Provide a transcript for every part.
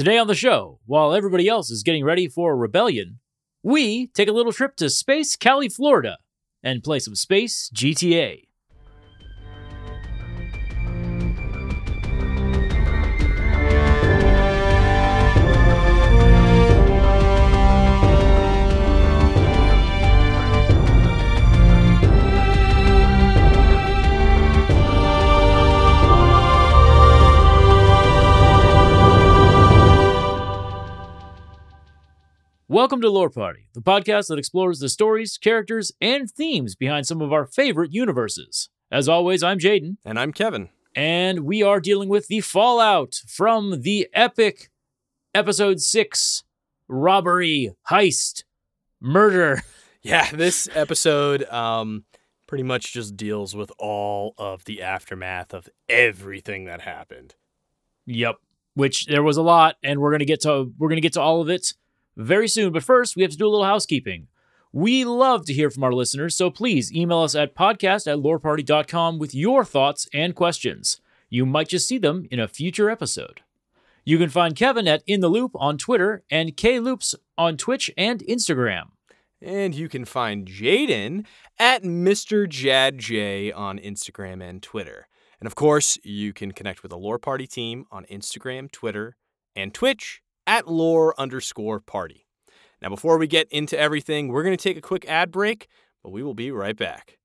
Today on the show, while everybody else is getting ready for a rebellion, we take a little trip to Space Cali, Florida, and play some Space GTA. Welcome to Lore Party, the podcast that explores the stories, characters, and themes behind some of our favorite universes. As always, I'm Jaden, And I'm Kevin. and we are dealing with the fallout from the epic episode 6 robbery, heist, murder. Yeah, this episode um, pretty much just deals with all of the aftermath of everything that happened. Yep. Which there was a lot, and we're gonna get to we're gonna get to all of it very soon. But first, we have to do a little housekeeping. We love to hear from our listeners, so please email us at podcast at loreparty.com with your thoughts and questions. You might just see them in a future episode. You can find Kevin at In the Loop on Twitter and K Loops on Twitch and Instagram. And you can find Jaden at Mr. Jad J on Instagram and Twitter. And of course, you can connect with the Lore Party team on Instagram, Twitter, and Twitch at lore underscore party. Now, before we get into everything, we're going to take a quick ad break, but we will be right back.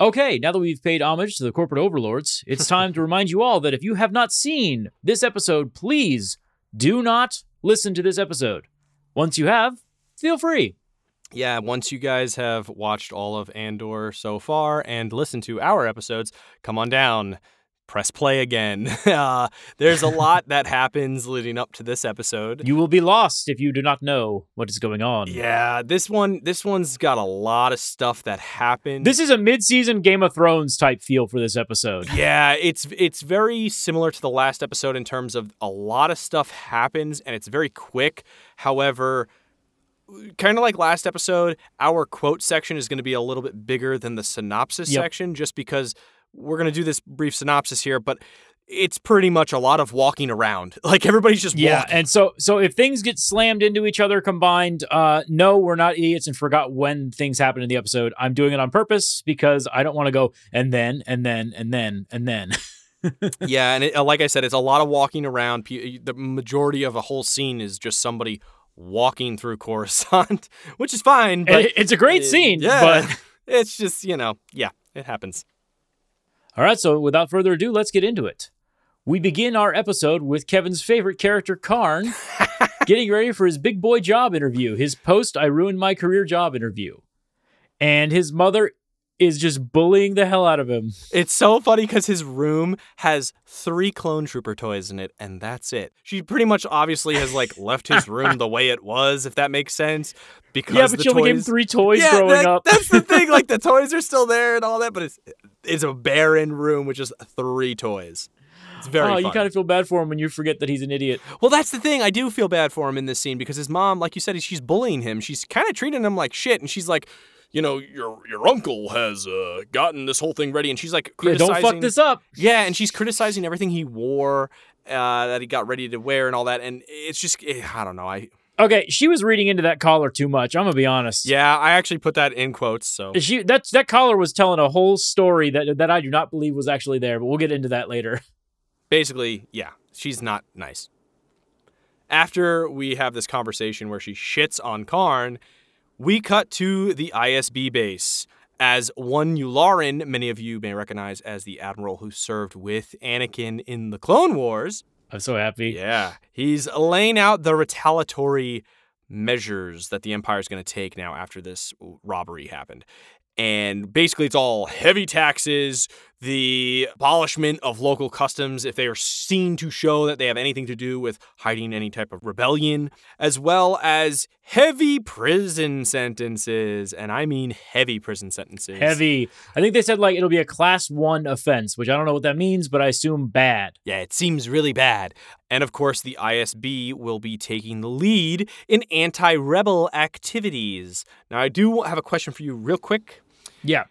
Okay, now that we've paid homage to the corporate overlords, it's time to remind you all that if you have not seen this episode, please do not listen to this episode. Once you have, feel free. Yeah, once you guys have watched all of Andor so far and listened to our episodes, come on down. Press play again. Uh, there's a lot that happens leading up to this episode. You will be lost if you do not know what is going on. Yeah, this one this one's got a lot of stuff that happened. This is a mid-season Game of Thrones type feel for this episode. yeah, it's it's very similar to the last episode in terms of a lot of stuff happens and it's very quick. However, kind of like last episode, our quote section is going to be a little bit bigger than the synopsis Yep. section just because we're going to do this brief synopsis here, but it's pretty much a lot of walking around. Like everybody's just Yeah, walking. and so so if things get slammed into each other combined, uh no, we're not idiots and forgot when things happen in the episode. I'm doing it on purpose because I don't want to go and then and then and then and then. yeah, and it, uh, like I said, it's a lot of walking around. The majority of a whole scene is just somebody walking through Coruscant, which is fine. But It- it's a great uh, scene, Yeah, but it's just you know, yeah, it happens. All right, so without further ado, let's get into it. We begin our episode with Kevin's favorite character, Karn, getting ready for his big boy job interview, his post I ruined my career job interview. And his mother is just bullying the hell out of him. It's so funny because his room has three clone trooper toys in it, and that's it. She pretty much obviously has like left his room the way it was, if that makes sense. Because yeah, but she only gave three toys yeah, growing that- up. That's the thing. Like the toys are still there and all that, but it's it's a barren room with just three toys. It's very. oh, you kind of feel bad for him when you forget that he's an idiot. Well, that's the thing. I do feel bad for him in this scene because his mom, like you said, she's bullying him. She's kind of treating him like shit, and she's like, you know, your your uncle has uh, gotten this whole thing ready, and she's like Yeah, don't fuck this up. Yeah, and she's criticizing everything he wore, uh, that he got ready to wear, and all that. And it's just, eh, I don't know. I Okay, she was reading into that collar too much. I'm gonna be honest. yeah, I actually put that in quotes. So She that that collar was telling a whole story that that I do not believe was actually there, but we'll get into that later. basically, yeah, she's not nice. After we have this conversation where she shits on Karn, we cut to the ISB base as one Yularen, many of you may recognize as the admiral who served with Anakin in the Clone Wars. I'm so happy. Yeah, he's laying out the retaliatory measures that the Empire is going to take now after this robbery happened. And basically, it's all heavy taxes, the abolishment of local customs if they are seen to show that they have anything to do with hiding any type of rebellion, as well as heavy prison sentences. And I mean heavy prison sentences. Heavy. I think they said like it'll be a class one offense, which I don't know what that means, but I assume bad. Yeah, it seems really bad. And of course, the ISB will be taking the lead in anti rebel activities. Now, I do have a question for you, real quick. Yeah.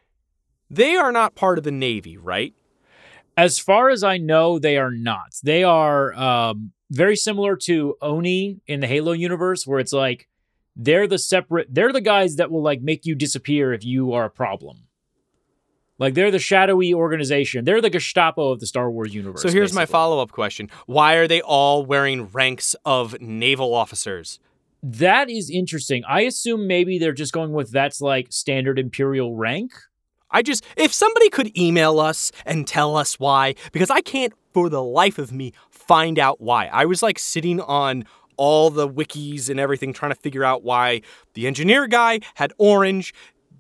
They are not part of the Navy, right? As far as I know, they are not. They are um, very similar to Oni in the Halo universe, where it's like they're the separate. They're the guys that will like make you disappear if you are a problem. Like they're the shadowy organization. They're the Gestapo of the Star Wars universe. So here's my follow up question Why are they all wearing ranks of naval officers? That is interesting. I assume maybe they're just going with that's like standard imperial rank. I just, if somebody could email us and tell us why, because I can't for the life of me find out why. I was like sitting on all the wikis and everything trying to figure out why the engineer guy had orange.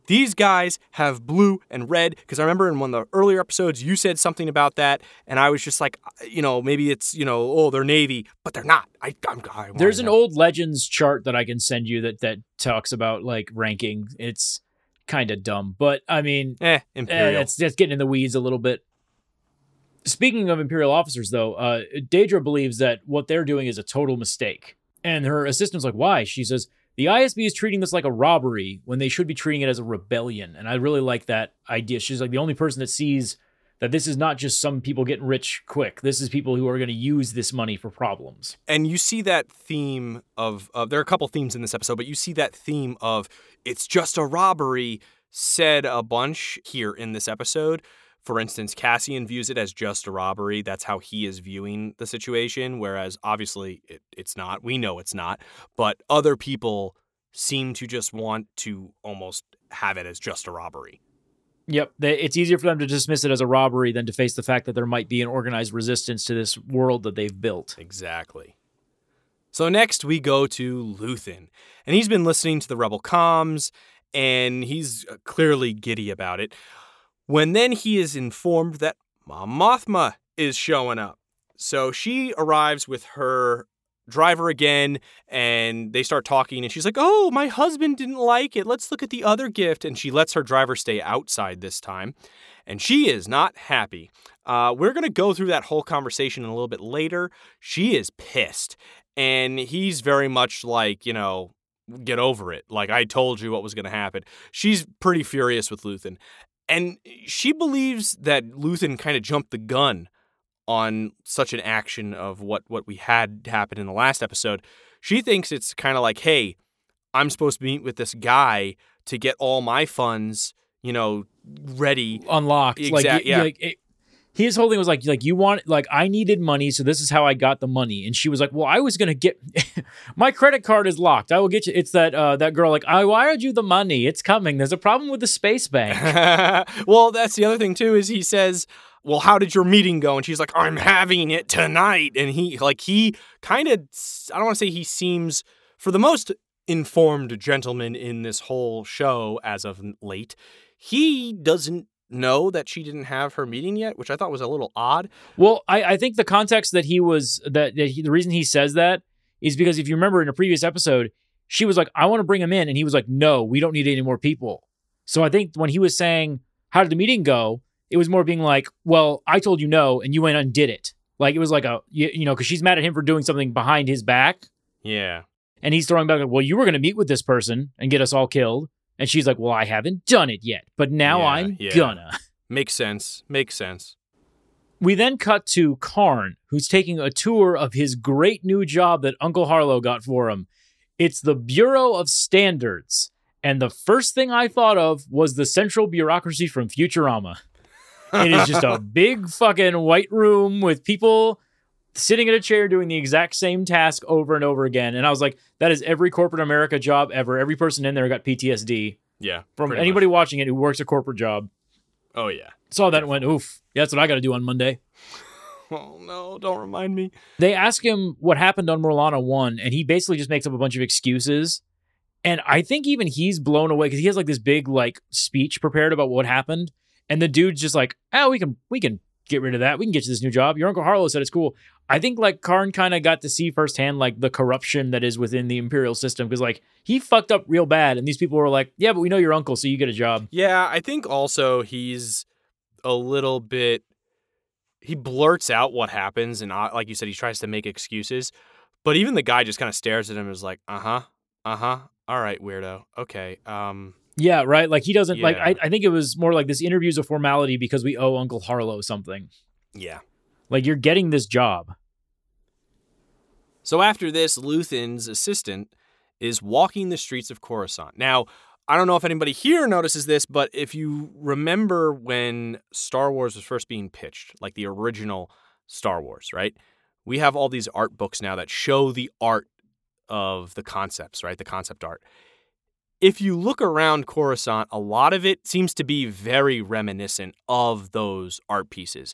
These guys have blue and red because I remember in one of the earlier episodes you said something about that, and I was just like, uh, you know, maybe it's you know, oh, they're navy, but they're not. I, I'm, I There's an know. old legends chart that I can send you that that talks about like ranking. It's kind of dumb, but I mean, eh eh, imperial. that's that's getting in the weeds a little bit. Speaking of imperial officers, though, uh, Dedra believes that what they're doing is a total mistake, and her assistant's like, "Why?" She says, "The ISB is treating this like a robbery when they should be treating it as a rebellion." And I really like that idea. She's like the only person that sees that this is not just some people getting rich quick. This is people who are going to use this money for problems. and you see that theme of, there are a couple themes in this episode, but you see that theme of it's just a robbery said a bunch here in this episode. For instance, Cassian views it as just a robbery. That's how he is viewing the situation, whereas obviously it, it's not. We know it's not, but other people seem to just want to almost have it as just a robbery. Yep, it's easier for them to dismiss it as a robbery than to face the fact that there might be an organized resistance to this world that they've built. Exactly. So next we go to Luthen, and he's been listening to the Rebel comms, and he's uh, clearly giddy about it. When then he is informed that Mon Mothma is showing up. So she arrives with her driver again, and they start talking, and she's like, Oh, my husband didn't like it. Let's look at the other gift. And she lets her driver stay outside this time, and she is not happy. Uh, we're going to go through that whole conversation a little bit later. She is pissed, and he's very much like, you know, get over it. Like, I told you what was going to happen. She's pretty furious with Luthen. And she believes that Luthen kind of jumped the gun on such an action of what, what we had happen in the last episode. She thinks it's kind of like, hey, I'm supposed to meet with this guy to get all my funds, you know, ready. Unlocked, like, Exact- yeah. like it, his whole thing was like, like you want, like I needed money, so this is how I got the money. And she was like, well, I was gonna get, my credit card is locked. I will get you. It's that uh, that girl like, I wired you the money. It's coming. There's a problem with the space bank. well, that's the other thing too is he says, "Well, how did your meeting go?" And she's like, "I'm having it tonight." And he like he kind of I don't want to say he seems for the most informed gentleman in this whole show as of late, he doesn't know that she didn't have her meeting yet, which I thought was a little odd. Well, I, I think the context that he was that, that he, the reason he says that is because if you remember in a previous episode, she was like, "I want to bring him in," and he was like, "No, we don't need any more people." So I think when he was saying, "How did the meeting go?" It was more being like, "Well, I told you no, and you went and did it." Like it was like a you, you know because she's mad at him for doing something behind his back, Yeah. and he's throwing back, like, "Well, you were going to meet with this person and get us all killed," and she's like, "Well, I haven't done it yet, but now Yeah, I'm yeah. gonna." Makes sense. Makes sense. We then cut to Karn, who's taking a tour of his great new job that Uncle Harlow got for him. It's the Bureau of Standards. And the first thing I thought of was the central bureaucracy from Futurama. It is just a big fucking white room with people sitting in a chair doing the exact same task over and over again. And I was like, that is every corporate America job ever. Every person in there got PTSD Yeah. from anybody much. watching it who works a corporate job. Oh yeah. Saw that and went, oof, yeah, that's what I got to do on Monday. Oh no! Don't remind me. they ask him what happened on Morlana 1, and he basically just makes up a bunch of excuses. And I think even he's blown away because he has like this big like speech prepared about what happened. And the dude's just like, oh, we can we can get rid of that. We can get you this new job. Your Uncle Harlow said it's cool. I think like Karn kind of got to see firsthand like the corruption that is within the Imperial system because like he fucked up real bad. And these people were like, yeah, but we know your uncle, so you get a job. Yeah, I think also he's a little bit. He blurts out what happens, and uh, like you said, he tries to make excuses. But even the guy just kind of stares at him, and is like, "Uh huh, uh huh, all right, weirdo, okay." Um, Yeah, right. Like he doesn't like. I, I think it was more like this interview's a formality because we owe Uncle Harlow something. Yeah. Like you're getting this job. So after this, Luthen's assistant is walking the streets of Coruscant. Now, I don't know if anybody here notices this, but if you remember when Star Wars was first being pitched, like the original Star Wars, right? We have all these art books now that show the art of the concepts, right? The concept art. If you look around Coruscant, a lot of it seems to be very reminiscent of those art pieces.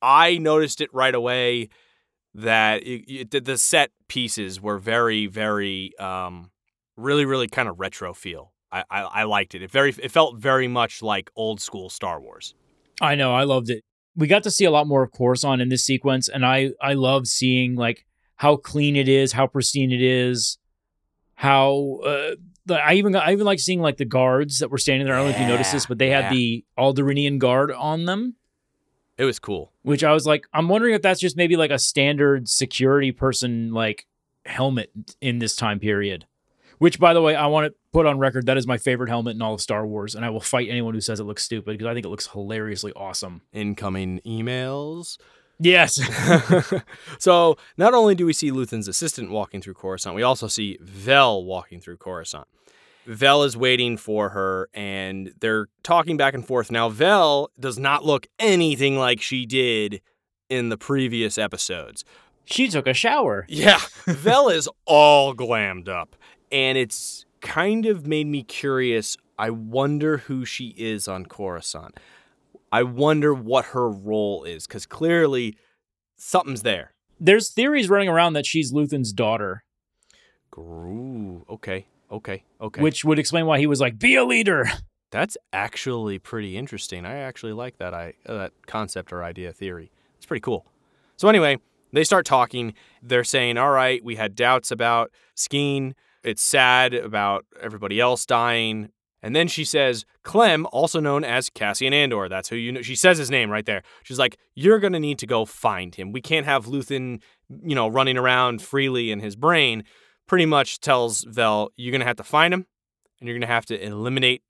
I noticed it right away that it, it, the set pieces were very, very, um, really, really kind of retro feel. I, I, I liked it. It very, it felt very much like old school Star Wars. I know, I loved it. We got to see a lot more of Coruscant in this sequence, and I, I love seeing like how clean it is, how pristine it is, how uh, I even got, I even like seeing like the guards that were standing there. I don't know if you noticed this, but they Yeah, had the Alderaanian guard on them, It was cool. which I was like, I'm wondering if that's just maybe like a standard security person like helmet in this time period. Which, by the way, I want to put on record that is my favorite helmet in all of Star Wars, and I will fight anyone who says it looks stupid because I think it looks hilariously awesome. Incoming emails. Yes. so not only do we see Luthen's assistant walking through Coruscant, we also see Vel walking through Coruscant. Vel is waiting for her, and they're talking back and forth. Now, Vel does not look anything like she did in the previous episodes. she took a shower. Yeah, Vel is all glammed up, and it's kind of made me curious. I wonder who she is on Coruscant. I wonder what her role is, because clearly something's there. There's theories running around that she's Luthen's daughter, Ooh, okay, okay, okay. which would explain why he was like, "Be a leader." that's actually pretty interesting. I actually like that I uh, that concept or idea theory. It's pretty cool. So anyway, they start talking. They're saying, "All right, we had doubts about Skeen. It's sad about everybody else dying." And then she says, "Clem, also known as Cassian Andor. That's who you know." She says his name right there. She's like, "You're gonna need to go find him. We can't have Luthen, you know, running around freely in his brain." Pretty much tells Vel, "You're gonna have to find him, and you're gonna have to eliminate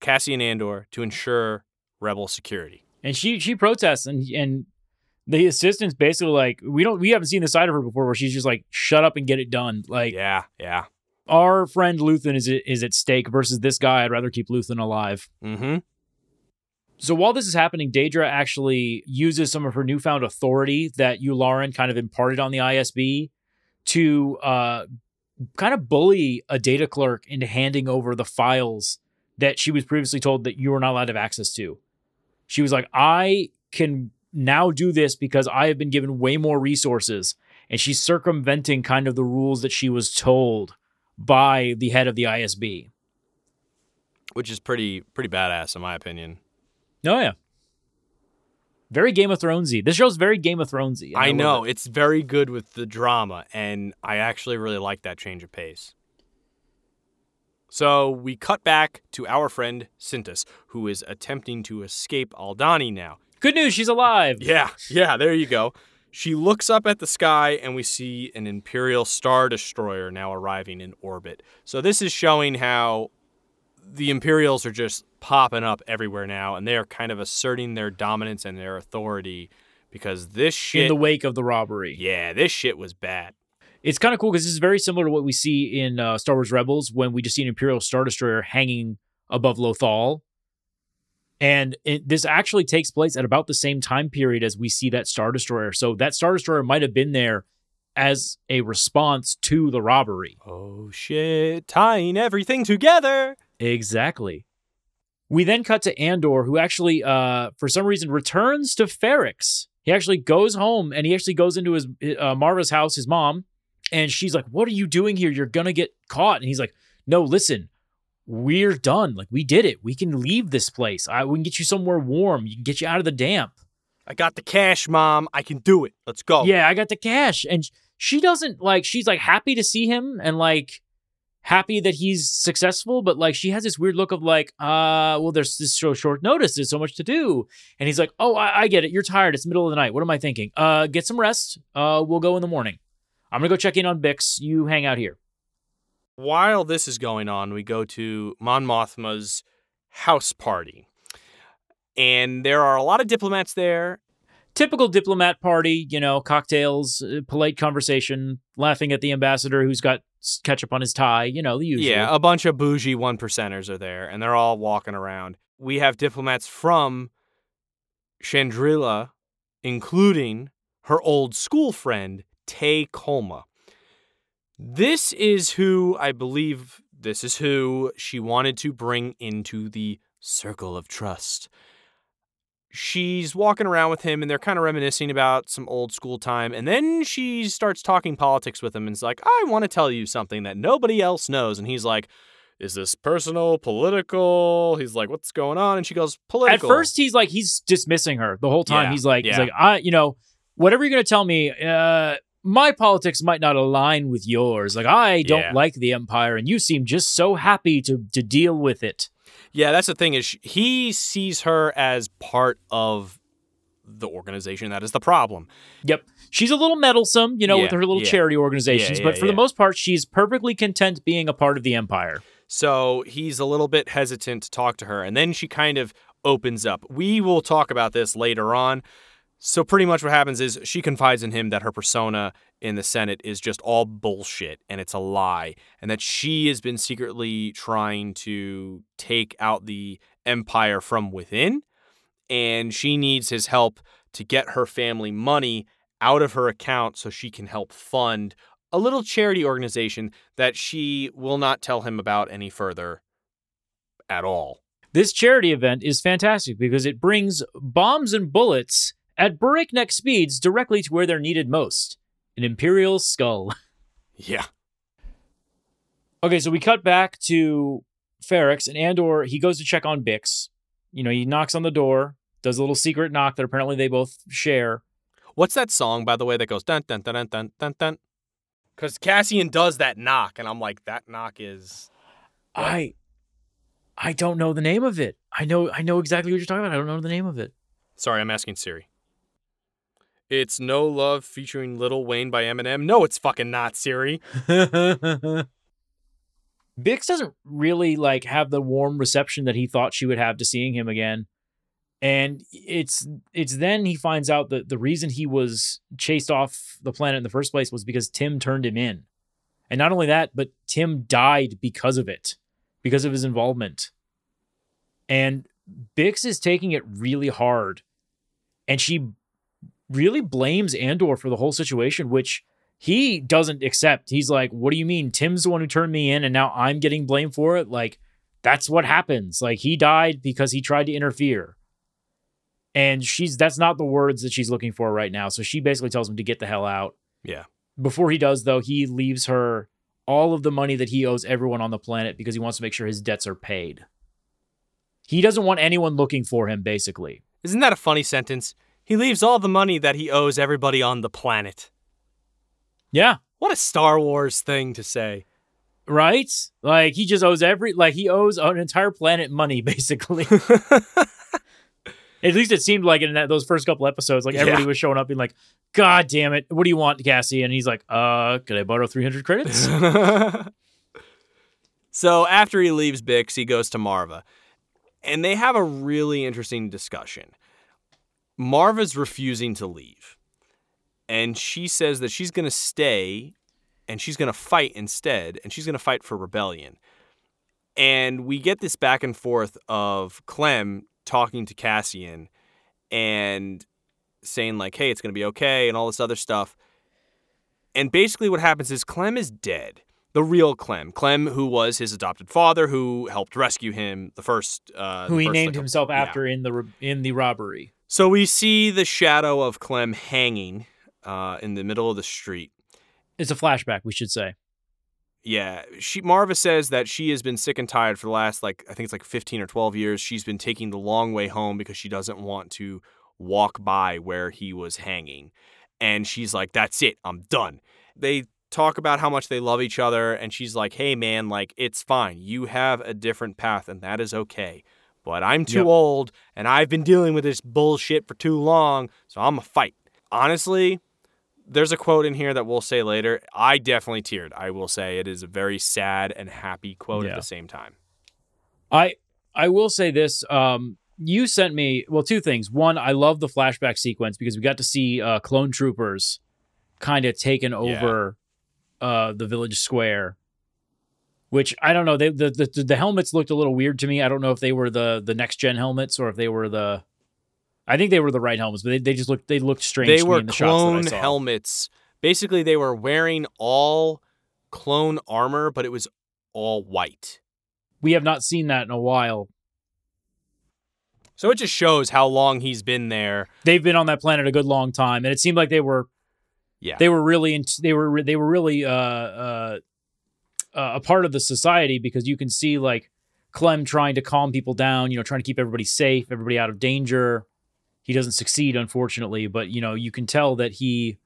Cassian Andor to ensure rebel security. And she she protests, and and the assistant's basically like, "We don't, we haven't seen the side of her before, where she's just like, shut up and get it done." Like Yeah, yeah. Our friend Luthen is is at stake versus this guy. I'd rather keep Luthen alive. Mm-hmm. So while this is happening, Dedra actually uses some of her newfound authority that Yularen kind of imparted on the ISB to uh, kind of bully a data clerk into handing over the files that she was previously told that you were not allowed to have access to. She was like, I can now do this because I have been given way more resources. And she's circumventing kind of the rules that she was told by the head of the ISB. Which is pretty pretty badass in my opinion. Oh yeah. Very Game of Thronesy. This show's very Game of Thronesy. and I know it. it's very good with the drama, and I actually really like that change of pace. So we cut back to our friend Sintus, who is attempting to escape Aldhani now. Good news, she's alive. Yeah, yeah, there you go. She looks up at the sky and we see an Imperial Star Destroyer now arriving in orbit. So this is showing how the Imperials are just popping up everywhere now and they are kind of asserting their dominance and their authority because this shit In the wake of the robbery. Yeah, this shit was bad. It's kind of cool because this is very similar to what we see in uh, Star Wars Rebels when we just see an Imperial Star Destroyer hanging above Lothal. And it, this actually takes place at about the same time period as we see that Star Destroyer. So that Star Destroyer might have been there as a response to the robbery. Oh shit, tying everything together. Exactly. We then cut to Andor, who actually, uh, for some reason, returns to Ferrix. He actually goes home and he actually goes into his uh, Marva's house, his mom, and she's like, "What are you doing here? You're gonna get caught." And he's like, "No, listen, we're done. Like we did it. We can leave this place. I we can get you somewhere warm. You can get you out of the damp." I got the cash, mom. I can do it. Let's go. Yeah, I got the cash. And she doesn't like, she's like happy to see him and like happy that he's successful, but like she has this weird look of like, uh, well, there's this so short notice. There's so much to do. And he's like, oh, I, I get it. You're tired. It's the middle of the night. What am I thinking? Uh, get some rest. Uh, we'll go in the morning. I'm going to go check in on Bix. You hang out here. While this is going on, we go to Mon Mothma's house party. And there are a lot of diplomats there. typical diplomat party, you know, cocktails, uh, polite conversation, laughing at the ambassador who's got ketchup on his tie, you know, the usual. Yeah, a bunch of bougie one percenters are there, and they're all walking around. We have diplomats from Chandrila, including her old school friend, Tay Kolma. This is who I believe this is who she wanted to bring into the circle of trust. She's walking around with him and they're kind of reminiscing about some old school time. And then she starts talking politics with him and is like, I want to tell you something that nobody else knows. And he's like, Is this personal, political? He's like, What's going on? And she goes, political. At first, he's like, he's dismissing her the whole time. Yeah, he's like, he's like, I, you know, whatever you're going to tell me, uh, my politics might not align with yours. Like, I don't Yeah. like the empire, and you seem just so happy to to deal with it. Yeah, that's the thing is he sees her as part of the organization. That is the problem. Yep. She's a little meddlesome, you know, with her little yeah. charity organizations, Yeah, but yeah, for the most part, she's perfectly content being a part of the empire. So he's a little bit hesitant to talk to her. And then she kind of opens up. We will talk about this later on. So pretty much what happens is she confides in him that her persona in the Senate is just all bullshit and it's a lie. And that she has been secretly trying to take out the empire from within. And she needs his help to get her family money out of her account so she can help fund a little charity organization that she will not tell him about any further at all. This charity event is fantastic because it brings bombs and bullets at breakneck speeds directly to where they're needed most an Imperial skull. Yeah. Okay, so we cut back to Ferrix and Andor. He goes to check on Bix. You know, he knocks on the door, does a little secret knock that apparently they both share. What's that song, by the way, that goes dun dun dun dun dun dun dun? Because Cassian does that knock, and I'm like, that knock is. What? I I don't know the name of it. I know I know exactly what you're talking about. I don't know the name of it. Sorry, I'm asking Siri. It's No Love featuring Lil Wayne by Eminem. No, it's fucking not Siri. Bix doesn't really like have the warm reception that he thought she would have to seeing him again. And it's it's then he finds out that the reason he was chased off the planet in the first place was because Tim turned him in. And not only that, but Tim died because of it, because of his involvement. And Bix is taking it really hard. And she really blames Andor for the whole situation, which he doesn't accept. He's like, What do you mean? Tim's the one who turned me in, and now I'm getting blamed for it? Like, that's what happens. Like, he died because he tried to interfere. And she's that's not the words that she's looking for right now. So she basically tells him to get the hell out. Yeah. Before he does, though, he leaves her all of the money that he owes everyone on the planet because he wants to make sure his debts are paid. He doesn't want anyone looking for him, basically. Isn't that a funny sentence? He leaves all the money that he owes everybody on the planet. Yeah. What a Star Wars thing to say. Right? Like he just owes every like he owes an entire planet money, basically. At least it seemed like in that, those first couple episodes, like everybody Yeah. was showing up being like, "God damn it, what do you want, Cassie?" And he's like, "Uh, could I borrow three hundred credits?" so after he leaves Bix, he goes to Marva. And they have a really interesting discussion. Marva's refusing to leave. And she says that she's going to stay and she's going to fight instead. And she's going to fight for rebellion. And we get this back and forth of Clem talking to Cassian and saying, like, hey, it's going to be okay and all this other stuff. And basically, what happens is Clem is dead. The real Clem. Clem, who was his adopted father, who helped rescue him the first. Uh, Who the he first, named like, himself yeah. after in the in the robbery. So we see the shadow of Clem hanging uh, in the middle of the street. It's a flashback, we should say. Yeah, she Marva says that she has been sick and tired for the last like I think it's like 15 or 12 years. She's been taking the long way home because she doesn't want to walk by where he was hanging. And she's like, "That's it. I'm done." They talk about how much they love each other and she's like, "Hey man, like it's fine. You have a different path and that is okay. But I'm too Yep. old and I've been dealing with this bullshit for too long, so I'm a fight." Honestly, there's a quote in here that we'll say later. I definitely teared. I will say it is a very sad and happy quote Yeah. at the same time. I I will say this. Um, you sent me well two things. One, I love the flashback sequence because we got to see uh, clone troopers kind of taking over uh, the village square. Which I don't know. They, the, the the helmets looked a little weird to me. I don't know if they were the the next gen helmets or if they were the. I think they were the right helmets, but they, they just looked they looked strange. They to me were in the shots that I clone helmets. Basically, they were wearing all clone armor, but it was all white. We have not seen that in a while. So it just shows how long he's been there. They've been on that planet a good long time, and it seemed like they were Yeah. they were really in, they were they were really uh, uh, uh, a part of the society because you can see like Clem trying to calm people down, you know, trying to keep everybody safe, everybody out of danger. He doesn't succeed, unfortunately, but you know you can tell that he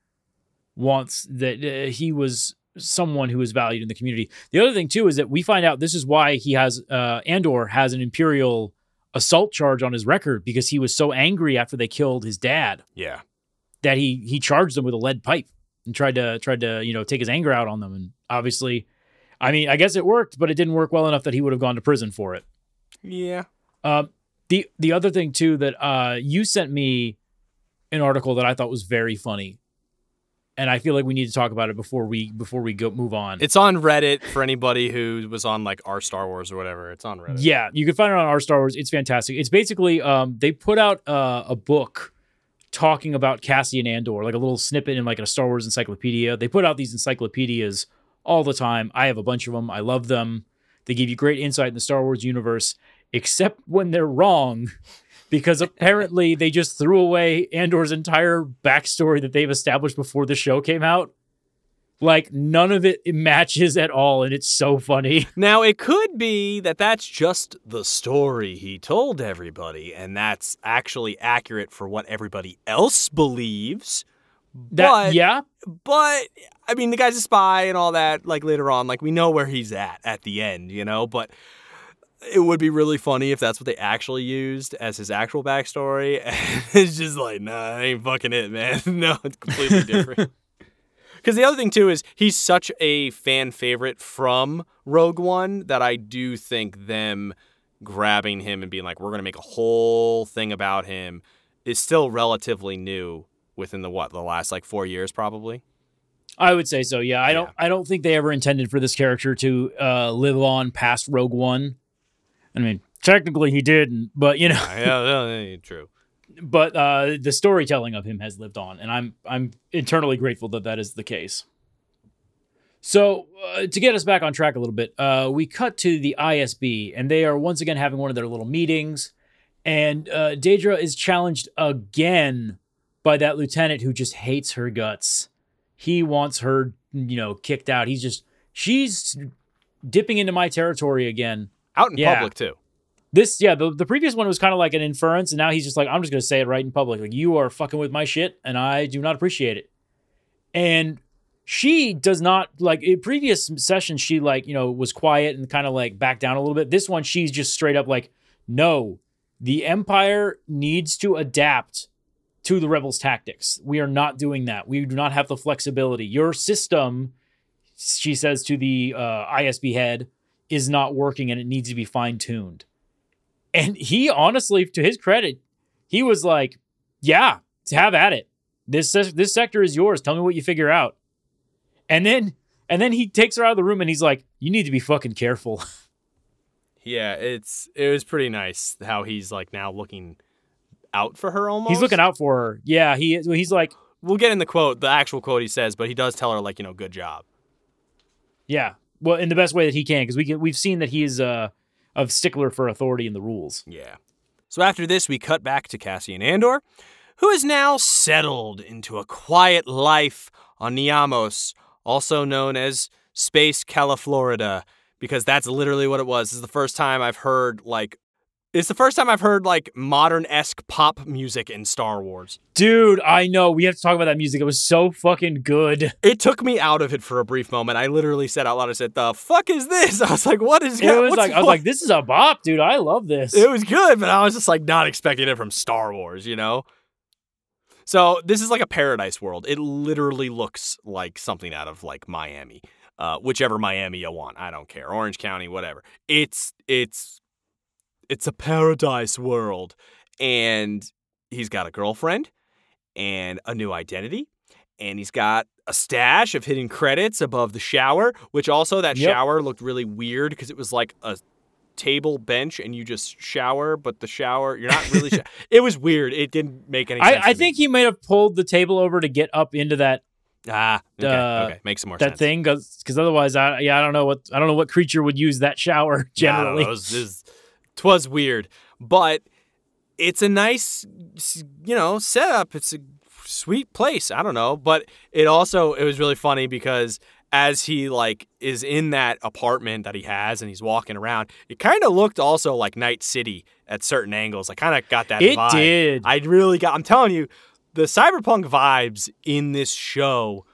wants that uh, he was someone who is valued in the community. The other thing too is that we find out this is why he has uh, Andor has an imperial assault charge on his record because he was so angry after they killed his dad yeah. that he he charged them with a lead pipe and tried to tried to you know take his anger out on them and obviously i mean i guess it worked but it didn't work well enough that he would have gone to prison for it Yeah. um the the other thing too that uh you sent me an article that i thought was very funny and i feel like we need to talk about it before we before we go move on It's on Reddit for anybody who was on like our Star Wars or whatever. It's on Reddit. Yeah, you can find it on our Star Wars. It's fantastic. It's basically um, they put out uh, a book talking about Cassian Andor, like a little snippet in like a Star Wars encyclopedia. They put out these encyclopedias all the time. I have a bunch of them. I love them. They give you great insight in the Star Wars universe, except when they're wrong. Because apparently they just threw away Andor's entire backstory that they've established before the show came out. Like none of it matches at all, and it's so funny. Now, it could be that that's just the story he told everybody, and that's actually accurate for what everybody else believes. That But- yeah, But, I mean, the guy's a spy and all that, like later on, like we know where he's at at the end, you know? But it would be really funny if that's what they actually used as his actual backstory. And it's just like, nah, that ain't fucking it, man. no, it's completely different. Because the other thing too is he's such a fan favorite from Rogue One that I do think them grabbing him and being like, we're gonna make a whole thing about him is still relatively new within the what the last like four years probably. I would say so. Yeah, I don't. Yeah. I don't think they ever intended for this character to uh, live on past Rogue One. I mean, technically he didn't, but you know, yeah, yeah, yeah, true. but uh, the storytelling of him has lived on, and I'm I'm internally grateful that that is the case. So uh, to get us back on track a little bit, uh, we cut to the ISB, and they are once again having one of their little meetings, and uh, Dedra is challenged again by that lieutenant who just hates her guts. He wants her, you know, kicked out. He's just she's dipping into my territory again. Out in Yeah. public too. This, yeah, the, the previous one was kind of like an inference, and now he's just like, I'm just gonna say it right in public. Like, you are fucking with my shit, and I do not appreciate it. And she does not like in previous sessions, she like, you know, was quiet and kind of like backed down a little bit. This one, she's just straight up like, no, the Empire needs to adapt to the rebels' tactics. We are not doing that. We do not have the flexibility. Your system, she says to the uh, ISB head, is not working and it needs to be fine tuned. And he honestly, to his credit, he was like, "Yeah, have at it. This this sector is yours. Tell me what you figure out." And then and then he takes her out of the room and he's like, "You need to be fucking careful." Yeah, it's it was pretty nice how he's like now looking out for her almost. He's looking out for her. Yeah, he is. He's like, We'll get in the quote, the actual quote he says, but he does tell her like, you know, good job. yeah, well, in the best way that he can because we can, we've seen that he's uh, a stickler for authority and the rules. Yeah. So after this, we cut back to Cassian Andor, who is now settled into a quiet life on Niamos, also known as Space Califlorida, because that's literally what it was. This is the first time I've heard like it's the first time I've heard like modern esque pop music in Star Wars. Dude, I know we have to talk about that music. It was so fucking good. It took me out of it for a brief moment. I literally said out loud, I said, "The fuck is this?" I was like, "What is?" It was like I was like, this is a bop, dude. I love this. It was good, but I was just like not expecting it from Star Wars, you know? So this is like a paradise world. It literally looks like something out of like Miami. Uh, whichever Miami you want. I don't care. Orange County, whatever. It's it's it's a paradise world. And he's got a girlfriend and a new identity. And he's got a stash of hidden credits above the shower, which also that Yep. shower looked really weird because it was like a table bench and you just shower, but the shower, you're not really. sho- it was weird. It didn't make any sense. I, I think he might have pulled the table over to get up into that. Ah, okay, uh, okay. Makes some more sense. that sense. thing because otherwise, I yeah, I don't know what I don't know what creature would use that shower I don't know, generally. it was, it was- 'twas weird, but it's a nice, you know, setup. It's a sweet place. I don't know, but it also it was really funny because as he like is in that apartment that he has and he's walking around, it kind of looked also like Night City at certain angles. I kind of got that It vibe. did. I really got. I'm telling you, the cyberpunk vibes in this show.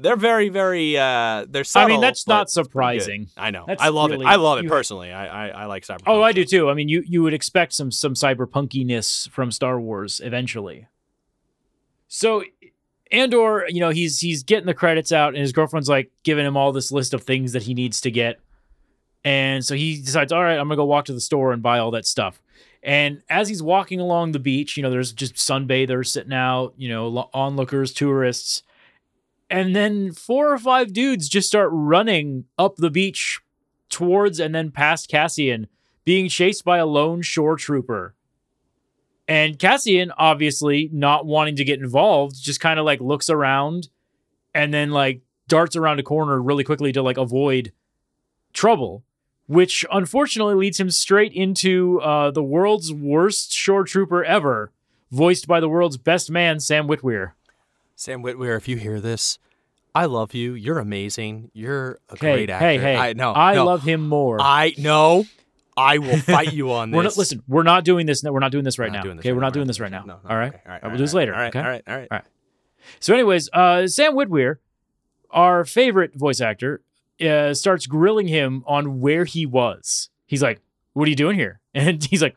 They're very, very. uh They're I mean, that's not good. surprising. I know. That's I love really- it. I love it personally. I, I I like cyberpunk. Oh, I do too. I mean, you you would expect some some cyberpunkiness from Star Wars eventually. So Andor, you know, he's he's getting the credits out, and his girlfriend's like giving him all this list of things that he needs to get, and so he decides, all right, I'm gonna go walk to the store and buy all that stuff. And as he's walking along the beach, you know, there's just sunbathers sitting out, you know, onlookers, tourists, and then four or five dudes just start running up the beach towards and then past Cassian, being chased by a lone shore trooper. And Cassian, obviously not wanting to get involved, just kind of like looks around and then like darts around a corner really quickly to like avoid trouble, which unfortunately leads him straight into uh, the world's worst shore trooper ever, voiced by the world's best man, Sam Witwer. Sam Witwer, if you hear this, I love you. You're amazing. You're a Hey, great actor. hey, hey! I know. I no, love him more. I know. I will fight you on this. We're not listen. We're not doing this. No, we're not doing this right now. this okay, right we're not doing this right now. No, no, all right. okay, all right. we'll do this later. All right. okay. All right. All right. All right. So, anyways, uh, Sam Witwer, our favorite voice actor, uh, starts grilling him on where he was. He's like, "What are you doing here?" And he's like,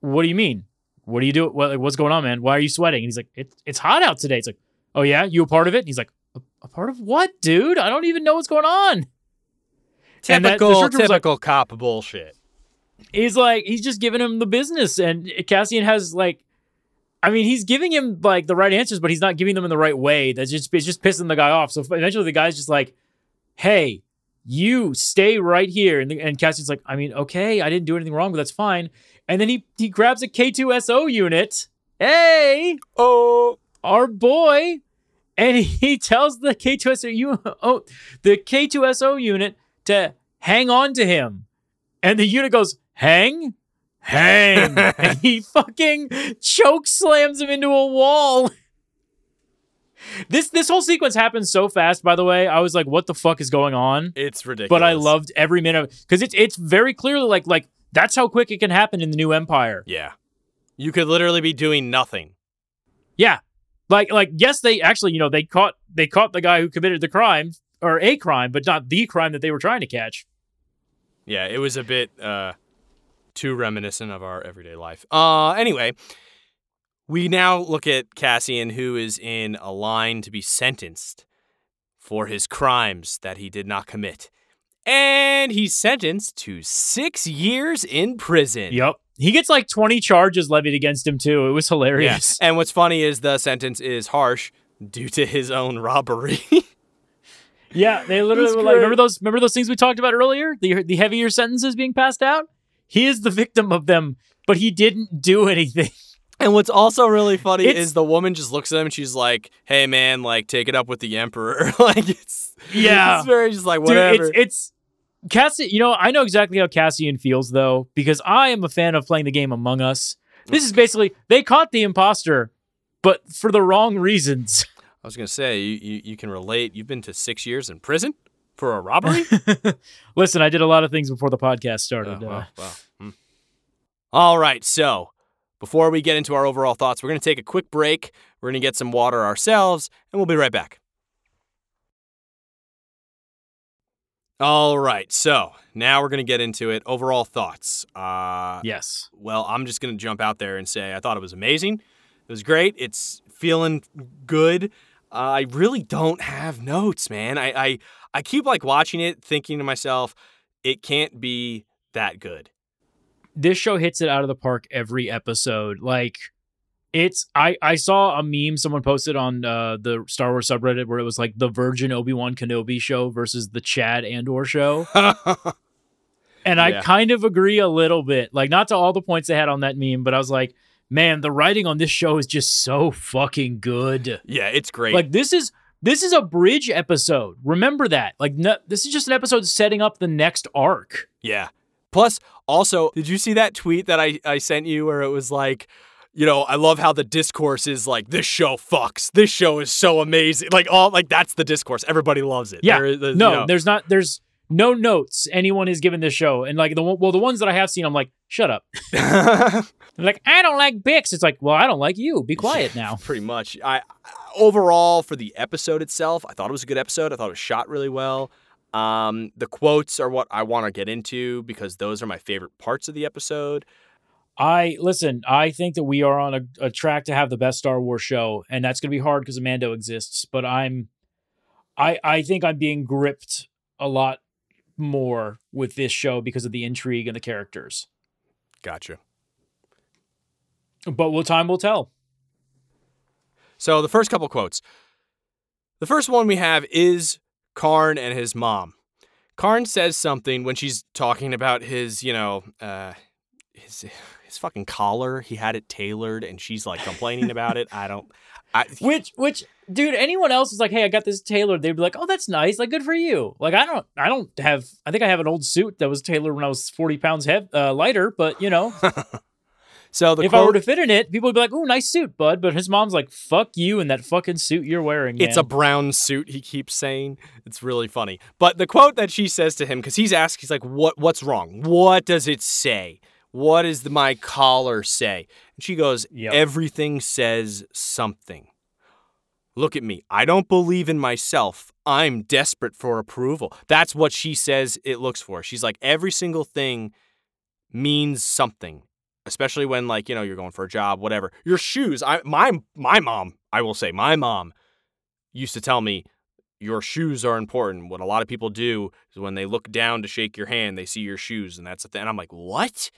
"What do you mean? What do you do? What, like, what's going on, man? Why are you sweating?" And he's like, "It's it's hot out today." It's like, "Oh yeah, you a part of it?" And he's like, "A, a part of what, dude? I don't even know what's going on." And that- Typical, short term was like- typical cop bullshit. he's like he's just giving him the business and cassian has like i mean he's giving him like the right answers but he's not giving them in the right way that's just it's just pissing the guy off so eventually the guy's just like hey you stay right here and, the, and cassian's like i mean okay i didn't do anything wrong but that's fine and then he he grabs a k2so unit hey Oh, our boy and he tells the K2SO u- oh, the K2SO unit to hang on to him. And the unit goes, "Hang? Hang." and he fucking choke slams him into a wall. This this whole sequence happens so fast by the way. I was like, "What the fuck is going on?" it's ridiculous. But I loved every minute of it. cuz it's it's very clearly like like that's how quick it can happen in the new empire. Yeah, you could literally be doing nothing. Yeah. Like like yes, they actually, you know, they caught they caught the guy who committed the crime or a crime, but not the crime that they were trying to catch. Yeah, it was a bit uh, too reminiscent of our everyday life. Uh, anyway, we now look at Cassian, who is in a line to be sentenced for his crimes that he did not commit. And he's sentenced to six years in prison. Yep. He gets like 20 charges levied against him too. It was Yeah. hilarious. And what's funny is the sentence is harsh due to his own robbery. Yeah, they literally That's were like, remember those remember those things we talked about earlier? The the heavier sentences being passed out? He is the victim of them, but he didn't do anything. And what's also really funny It's- is the woman just looks at him and she's like, "Hey man, like take it up with the emperor." like it's Yeah. it's very just like Dude, whatever. it's it's Cassian, you know, I know exactly how Cassian feels though, because I am a fan of playing the game Among Us. This is basically they caught the imposter, but for the wrong reasons. I was gonna say you, you you can relate. You've been to six years in prison for a robbery. Listen, I did a lot of things before the podcast started. Oh, uh, wow, wow. Hmm. All right, so before we get into our overall thoughts, we're gonna take a quick break. We're gonna get some water ourselves, and we'll be right back. All right, so now we're gonna get into it. Overall thoughts. Uh, yes. Well, I'm just going to jump out there and say I thought it was amazing. It was great. It's feeling good. Uh, I really don't have notes, man. I, I I keep like watching it, thinking to myself, it can't be that good. this show hits it out of the park every episode. Like it's I I saw a meme someone posted on uh, the Star Wars subreddit where it was like the Virgin Obi Wan Kenobi show versus the Chad Andor show, and I Yeah. kind of agree a little bit. Like not to all the points they had on that meme, but I was like, man, the writing on this show is just so fucking good. yeah, it's great. Like this is this is a bridge episode. Remember that. Like no, this is just an episode setting up the next arc. Yeah. Plus, also, did you see that tweet that I, I sent you where it was like, you know, I love how the discourse is like, this show fucks. This show is so amazing. Like, all, like, that's the discourse. Everybody loves it. Yeah. There- the- you No, know. there's not. There's no notes anyone has given this show, and like the one- well, the ones that I have seen, I'm like, shut up. They're like, I don't like Bix. It's like, well, I don't like you. Be quiet now. pretty much. I overall for the episode itself, I thought it was a good episode. I thought it was shot really well. Um, the quotes are what I want to get into because those are my favorite parts of the episode. I listen. I think that we are on a, a track to have the best Star Wars show, and that's going to be hard because Amando exists. But I'm, I I think I'm being gripped a lot more with this show because of the intrigue and the characters. Gotcha. But well, time will tell. So the first couple quotes. The first one we have is Karn and his mom. Karn says something when she's talking about his, you know, uh, his his fucking collar. He had it tailored, and she's like complaining about it. I don't. I, Which, which, dude, anyone else is like, hey, I got this tailored. They'd be like, oh, that's nice. Like, good for you. Like, I don't, I don't have. I think I have an old suit that was tailored when I was forty pounds hev- uh, lighter. But you know, so the if I were to fit in it, people would be like, oh, nice suit, bud. But his mom's like, fuck you and that fucking suit you're wearing. It's a brown suit. He keeps saying it's really funny. But the quote that she says to him, because he's asked, he's like, "What? What's wrong? What does it say? What does my collar say?" And she goes, Yep. "Everything says something." Look at me. I don't believe in myself. I'm desperate for approval. That's what she says it looks for. She's like, every single thing means something, especially when like, you know, you're going for a job, whatever. Your shoes, I my my mom, I will say, my mom used to tell me your shoes are important. What a lot of people do is when they look down to shake your hand, they see your shoes, and that's the thing. And I'm like, what?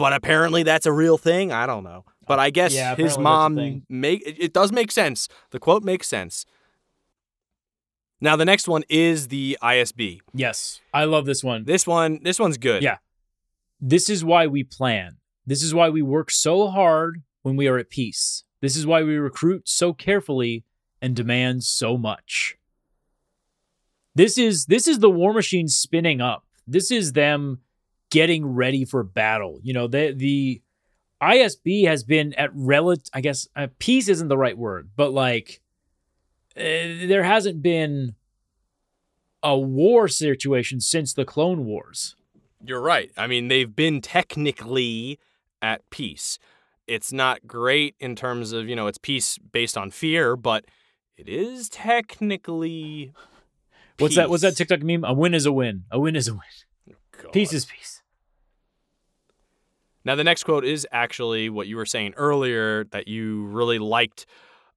But apparently that's a real thing. I don't know. But uh, I guess Yeah, his apparently that's a mom make it does make sense. The quote makes sense. Now the next one is the ISB. yes, I love this one. This one, this one's good. Yeah. This is why we plan. This is why we work so hard when we are at peace. This is why we recruit so carefully and demand so much. This is this is the war machine spinning up. This is them getting ready for battle. You know, the the ISB has been at relative I guess uh, peace isn't the right word, but like uh, there hasn't been a war situation since the Clone Wars. You're right. I mean, they've been technically at peace. It's not great in terms of, you know, it's peace based on fear, but it is technically What's that? What's that peace. TikTok meme? A win is a win. A win is a win. God. Peace is peace. Now, the next quote is actually what you were saying earlier that you really liked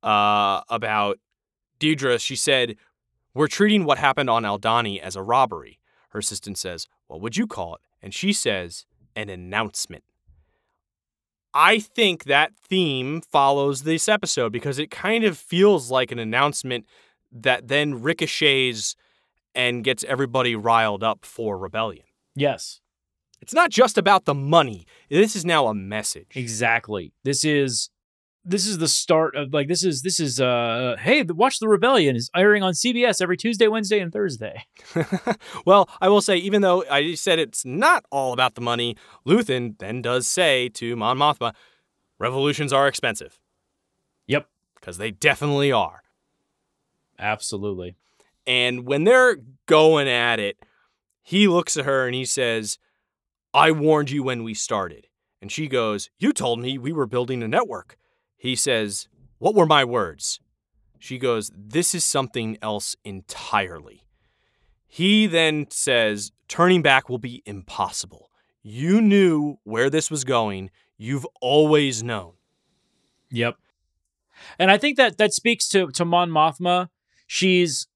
uh, about Dedra. She said, We're treating what happened on Aldhani as a robbery. Her assistant says, What would you call it? And she says, An announcement. I think that theme follows this episode because it kind of feels like an announcement that then ricochets and gets everybody riled up for rebellion. Yes, It's not just about the money. This is now a message. exactly. This is this is the start of like this is this is uh hey watch the rebellion is airing on CBS every Tuesday, Wednesday, and Thursday. well, I will say, even though I said it's not all about the money, Luthen then does say to Mon Mothma, revolutions are expensive. Yep, Because they definitely are. absolutely. And when they're going at it, he looks at her and he says, I warned you when we started. And she goes, You told me we were building a network. He says, What were my words? She goes, This is something else entirely. He then says, Turning back will be impossible. You knew where this was going. You've always known. Yep. And I think that that speaks to to Mon Mothma. She's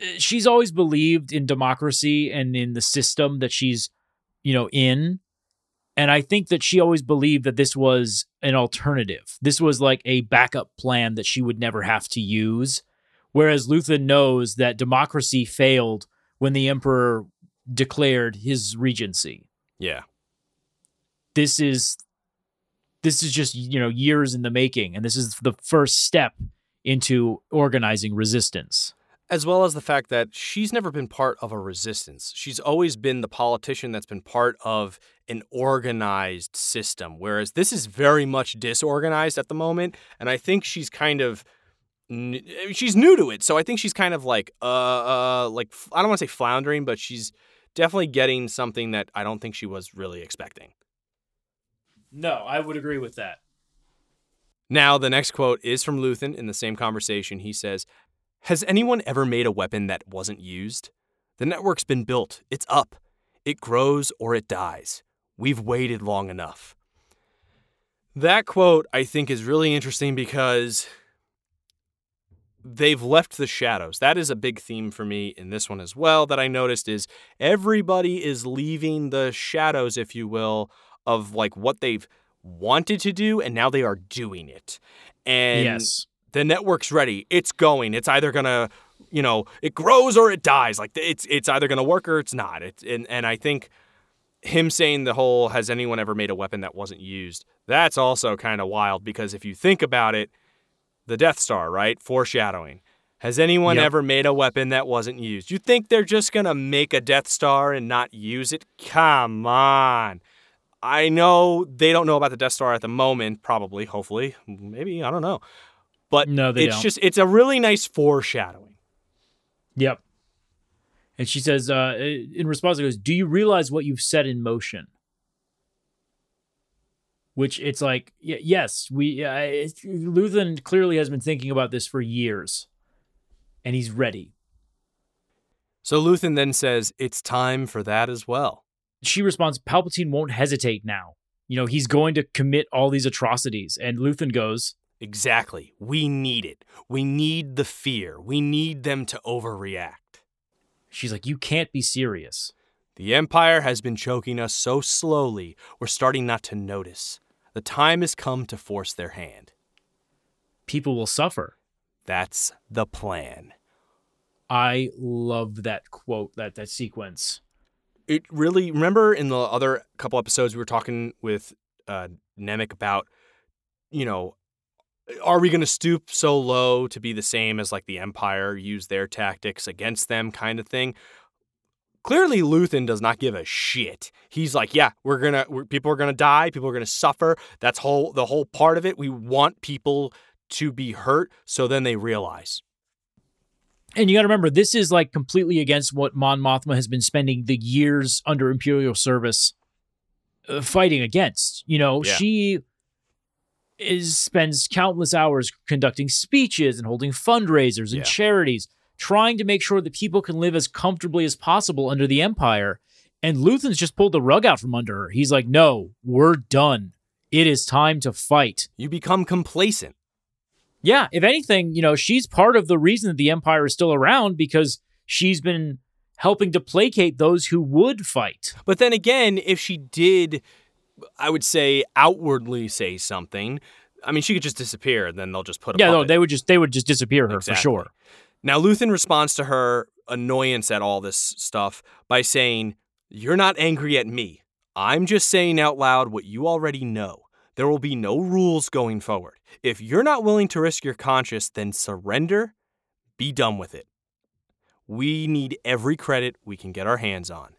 eh, she's always believed in democracy and in the system that she's you know in And I think that she always believed that this was an alternative. This was like a backup plan that she would never have to use. Whereas Luthen knows that democracy failed when the Emperor declared his regency. Yeah. This is this is just, you know, years in the making and this is the first step into organizing resistance. As well as the fact that she's never been part of a resistance. She's always been the politician that's been part of an organized system, whereas this is very much disorganized at the moment. And I think she's kind of she's new to it, so I think she's kind of like uh, uh like I don't want to say floundering, but she's definitely getting something that I don't think she was really expecting. No, I would agree with that. Now, the next quote is from Luthen in the same conversation. He says, Has anyone ever made a weapon that wasn't used? The network's been built, it's up. It grows or it dies. We've waited long enough. That quote, I think, is really interesting because they've left the shadows. That is a big theme for me in this one as well that I noticed is everybody is leaving the shadows, if you will, of like what they've wanted to do and now they are doing it. And yes. The network's ready. It's going. It's either going to, you know, it grows or it dies. Like it's it's either going to work or it's not. It's and and I think him saying the whole has anyone ever made a weapon that wasn't used? That's also kind of wild because if you think about it, the Death Star, right? Foreshadowing. Has anyone Yep. ever made a weapon that wasn't used? You think they're just going to make a Death Star and not use it? Come on. I know they don't know about the Death Star at the moment, probably, hopefully, maybe, I don't know. But No, they it's don't. just it's a really nice foreshadowing. Yep. And she says, uh, in response, it goes, Do you realize what you've set in motion? Which it's like, y- yes, we uh, Luthen clearly has been thinking about this for years and he's ready. So Luthen then says, It's time for that as well. She responds, Palpatine won't hesitate now. You know, he's going to commit all these atrocities. And Luthen goes, Exactly. We need it. We need the fear. We need them to overreact. She's like, You can't be serious. The Empire has been choking us so slowly, we're starting not to notice. The time has come to force their hand. People will suffer. That's the plan. I love that quote, that that sequence. It really, remember in the other couple episodes, we were talking with uh, Nemik about, you know, are we going to stoop so low to be the same as like the Empire, use their tactics against them kind of thing? Clearly, Luthen does not give a shit. He's like, yeah, we're gonna, we're, people are gonna die, people are gonna suffer. That's whole the whole part of it. We want people to be hurt, so then they realize. And you got to remember, this is like completely against what Mon Mothma has been spending the years under Imperial service uh, fighting against. You know, Yeah. she is spends countless hours conducting speeches and holding fundraisers and Yeah. charities, trying to make sure that people can live as comfortably as possible under the Empire. And Luthen's just pulled the rug out from under her. He's like, "No, we're done. It is time to fight." You become complacent. Yeah, if anything, you know, she's part of the reason that the Empire is still around because she's been helping to placate those who would fight. But then again, if she did, I would say outwardly say something. I mean, she could just disappear, and then they'll just put yeah, no, they would just they would just disappear her Exactly. for sure. Now, Luthen responds to her annoyance at all this stuff by saying, You're not angry at me. I'm just saying out loud what you already know. There will be no rules going forward. If you're not willing to risk your conscience, then surrender, be done with it. We need every credit we can get our hands on.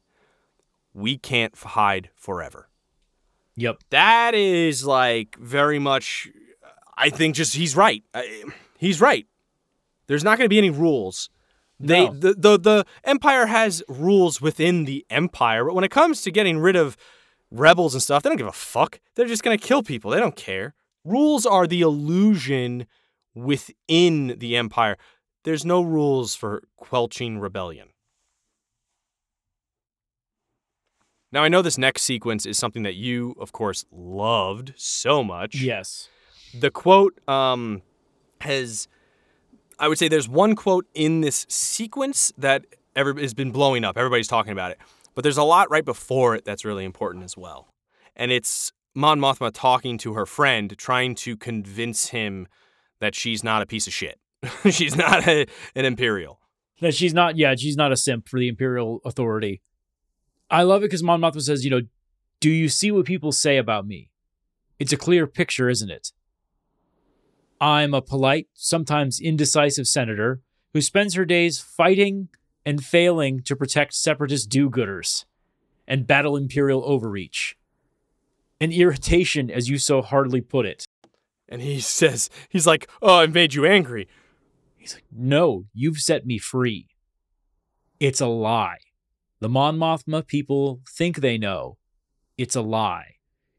We can't hide forever. Yep. That is like very much, I think, just he's right. I- He's right. There's not going to be any rules. They No. the, the the empire has rules within the empire, but when it comes to getting rid of rebels and stuff, they don't give a fuck. They're just going to kill people. They don't care. Rules are the illusion within the empire. There's no rules for quelching rebellion. Now I know this next sequence is something that you, of course, loved so much Yes. the quote um, has i would say there's one quote in this sequence that every, has been blowing up everybody's talking about it but there's a lot right before it that's really important as well and it's Mon Mothma talking to her friend, trying to convince him that she's not a piece of shit. she's not a, an Imperial. That she's not, yeah, she's not a simp for the Imperial authority. I love it because Mon Mothma says, you know, do you see what people say about me? It's a clear picture, isn't it? I'm a polite, sometimes indecisive senator who spends her days fighting and failing to protect separatist do gooders and battle imperial overreach. An irritation, as you so hardly put it. And he says, he's like, oh, I made you angry. He's like, no, you've set me free. It's a lie. The Mon Mothma people think they know. It's a lie.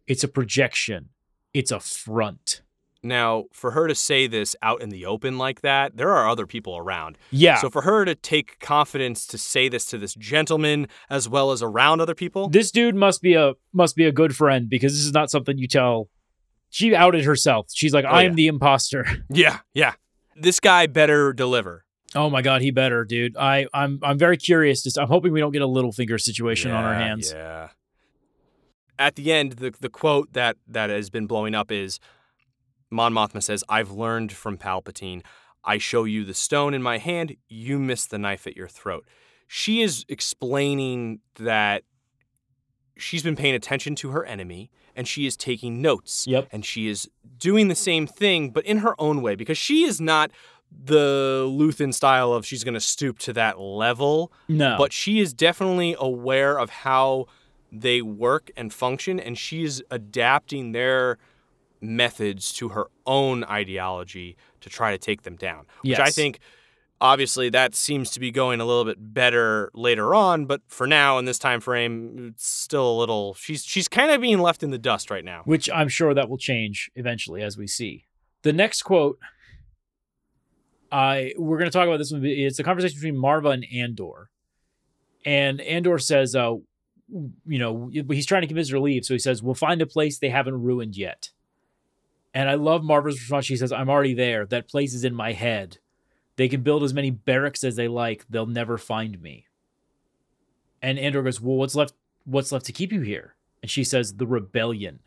It's a projection. It's a front. Now, for her to say this out in the open like that, there are other people around. Yeah. So for her to take confidence to say this to this gentleman as well as around other people, this dude must be a must be a good friend because this is not something you tell. She outed herself. She's like, Oh, "I am yeah. the imposter." yeah, yeah. This guy better deliver. Oh my god, he better, dude. I I'm I'm very curious. To, I'm hoping we don't get a Littlefinger situation on our hands. Yeah. At the end, the the quote that that has been blowing up is Mon Mothma says, "I've learned from Palpatine. I show you the stone in my hand, you miss the knife at your throat." She is explaining that she's been paying attention to her enemy and she is taking notes. Yep. And she is doing the same thing, but in her own way, because she is not the Luthen style of she's going to stoop to that level No, but she is definitely aware of how they work and function and she is adapting their methods to her own ideology to try to take them down which i think obviously that seems to be going a little bit better later on but for now in this time frame it's still a little she's she's kind of being left in the dust right now. Which I'm sure that will change eventually as we see. The next quote, I we're going to talk about this one. It's a conversation between Maarva and Andor, and Andor says, "Uh, you know, he's trying to convince her to leave, so he says, "We'll find a place they haven't ruined yet." And I love Maarva's response. She says, "I'm already there. That place is in my head. They can build as many barracks as they like. They'll never find me." And Andor goes, "Well, what's left? What's left to keep you here?" And she says, "The rebellion."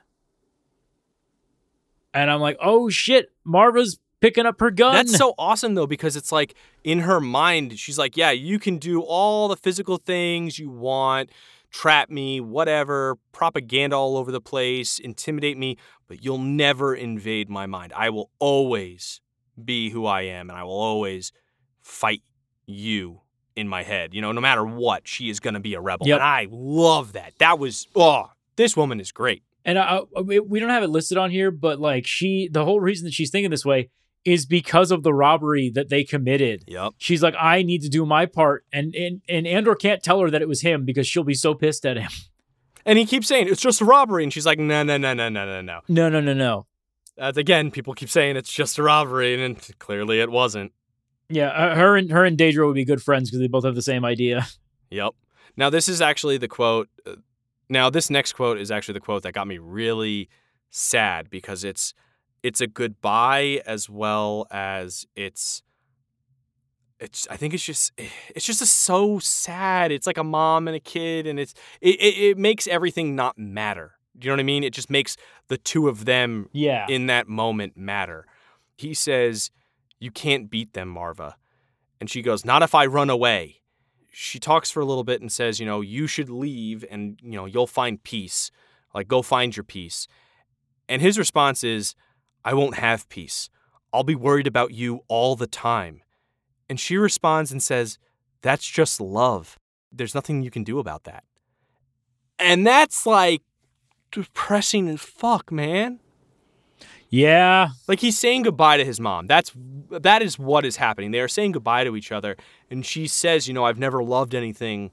And I'm like, "Oh shit, Maarva's picking up her gun." That's so awesome though because it's like in her mind she's like, yeah, you can do all the physical things you want, trap me, whatever, propaganda all over the place, intimidate me, but you'll never invade my mind. I will always be who I am and I will always fight you in my head. You know, no matter what, she is going to be a rebel. Yep. And I love that. That was oh, this woman is great. And I, we don't have it listed on here, but like she, the whole reason that she's thinking this way is because of the robbery that they committed. Yep. She's like, I need to do my part, and and and Andor can't tell her that it was him because she'll be so pissed at him. And he keeps saying it's just a robbery and she's like, "No, no, no, no, no, no, no." No, no, no, no. As again, people keep saying it's just a robbery, and clearly it wasn't. Yeah, uh, her and her and Dedra would be good friends because they both have the same idea. Yep. Now this is actually the quote. uh, Now this next quote is actually the quote that got me really sad because it's it's a goodbye as well as it's it's I think it's just eh, it's just a, so sad. It's like a mom and a kid, and it's it, it, it makes everything not matter. Do you know what I mean? It just makes the two of them Yeah, in that moment matter. He says, You can't beat them, Maarva. And she goes, Not if I run away. She talks for a little bit and says, You know, you should leave and, you know, you'll find peace. Like, go find your peace. And his response is, I won't have peace. I'll be worried about you all the time. And she responds and says, That's just love. There's nothing you can do about that. And that's like depressing as fuck, man. yeah. Like he's saying goodbye to his mom. That's that is what is happening. They are saying goodbye to each other, and she says, "You know, I've never loved anything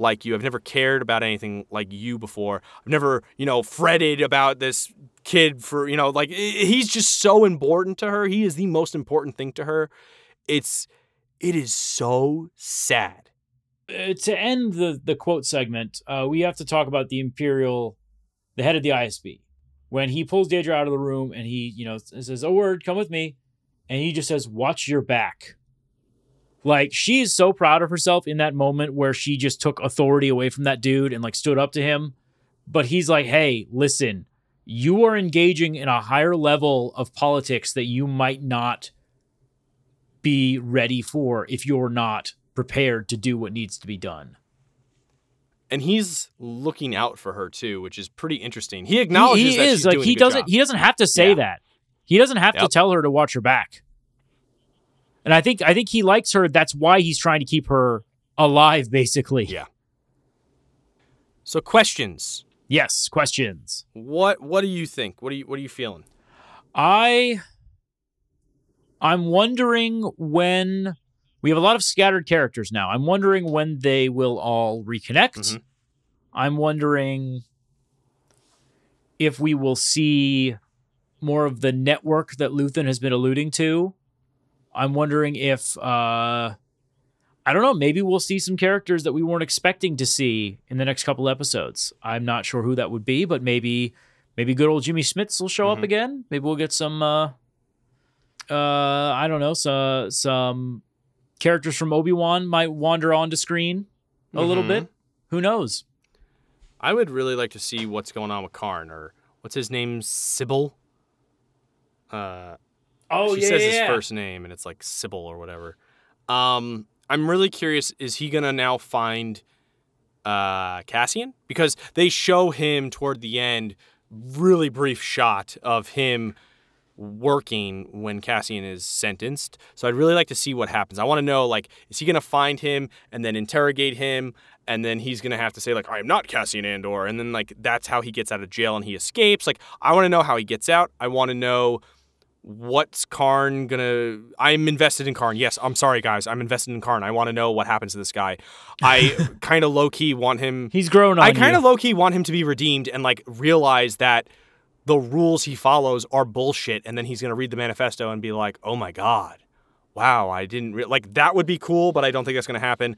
like you. I've never cared about anything like you before. I've never, you know, fretted about this kid for, you know, like he's just so important to her. He is the most important thing to her. It's it is so sad. uh, to end the the quote segment, uh, we have to talk about the Imperial, the head of the ISB, when he pulls Dedra out of the room and he, you know, says, "A word, come with me," and he just says, "Watch your back." Like she is so proud of herself in that moment where she just took authority away from that dude and like stood up to him. but he's like, hey, listen, you are engaging in a higher level of politics that you might not be ready for if you're not prepared to do what needs to be done. And he's looking out for her too, which is pretty interesting. He acknowledges he, he that is she's like doing he doesn't job. he doesn't have to say Yeah. that. He doesn't have to tell her to watch her back. And I think I think he likes her. That's why he's trying to keep her alive, basically. Yeah. So questions. Yes. Questions. What what do you think? What are you what are you feeling? I I'm wondering when we have a lot of scattered characters now. I'm wondering when they will all reconnect. Mhm. I'm wondering if we will see more of the network that Luthen has been alluding to. I'm wondering if uh I don't know, maybe we'll see some characters that we weren't expecting to see in the next couple episodes. I'm not sure who that would be, but maybe maybe good old Jimmy Smits will show up Mhm. again. Maybe we'll get some uh uh I don't know, so, some characters from Obi-Wan might wander onto screen a little Mhm. bit. Who knows? I would really like to see what's going on with Karn or what's his name? Syril. Uh, Oh she says his first name and it's like Syril or whatever. Um, I'm really curious. Is he gonna now find uh, Cassian? Because they show him toward the end, really brief shot of him working when Cassian is sentenced. So I'd really like to see what happens. I want to know like, is he gonna find him and then interrogate him? And then he's gonna have to say like, "I am not Cassian Andor," and then like that's how he gets out of jail and he escapes. Like, I want to know how he gets out. I want to know what's Karn gonna I'm invested in Karn. Yes, I'm sorry guys. I'm invested in Karn. I want to know what happens to this guy. I kind of low key want him He's grown on I kind of low key want him to be redeemed and like realize that the rules he follows are bullshit and then he's going to read the manifesto and be like, "Oh my god. Wow, I didn't re-. like that would be cool, but I don't think that's going to happen."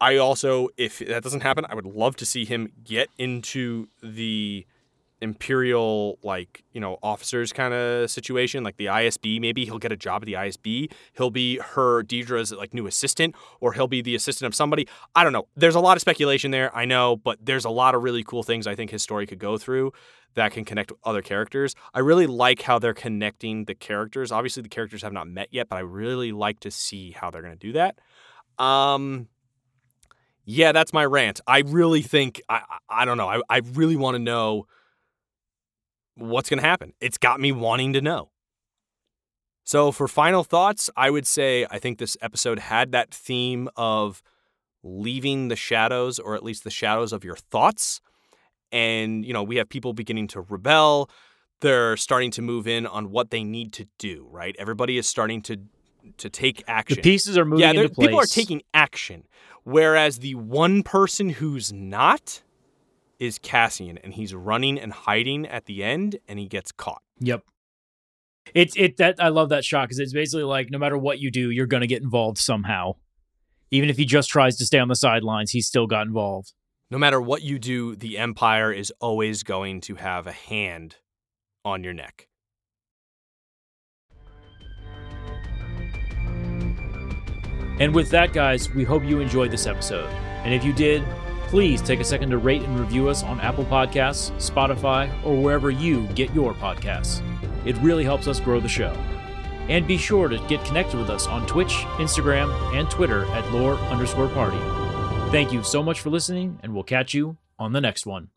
I also if that doesn't happen, I would love to see him get into the imperial like you know officers kind of situation like the isb maybe he'll get a job at the isb he'll be her Dedra's like new assistant or he'll be the assistant of somebody. I don't know. There's a lot of speculation there i know but there's a lot of really cool things i think his story could go through that can connect with other characters. I really like how they're connecting the characters. Obviously the characters have not met yet but i really like to see how they're going to do that. Um yeah that's my rant. I really think i i, I don't know. I, I really want to know what's going to happen. It's got me wanting to know. So, for final thoughts, I would say I think this episode had that theme of leaving the shadows, or at least the shadows of your thoughts. And, you know, we have people beginning to rebel. They're starting to move in on what they need to do, right? Everybody is starting to to take the action. pieces are moving yeah, into place. people are taking action. Whereas the one person who's not is Cassian, and he's running and hiding at the end, and he gets caught. Yep. It's it that I love that shot because it's basically like no matter what you do, you're gonna get involved somehow. Even if he just tries to stay on the sidelines, he's still got involved. No matter what you do, the Empire is always going to have a hand on your neck. And with that, guys, we hope you enjoyed this episode. And if you did, please take a second to rate and review us on Apple Podcasts, Spotify, or wherever you get your podcasts. It really helps us grow the show. And be sure to get connected with us on Twitch, Instagram, and Twitter at lore underscore party. Thank you so much for listening, and we'll catch you on the next one.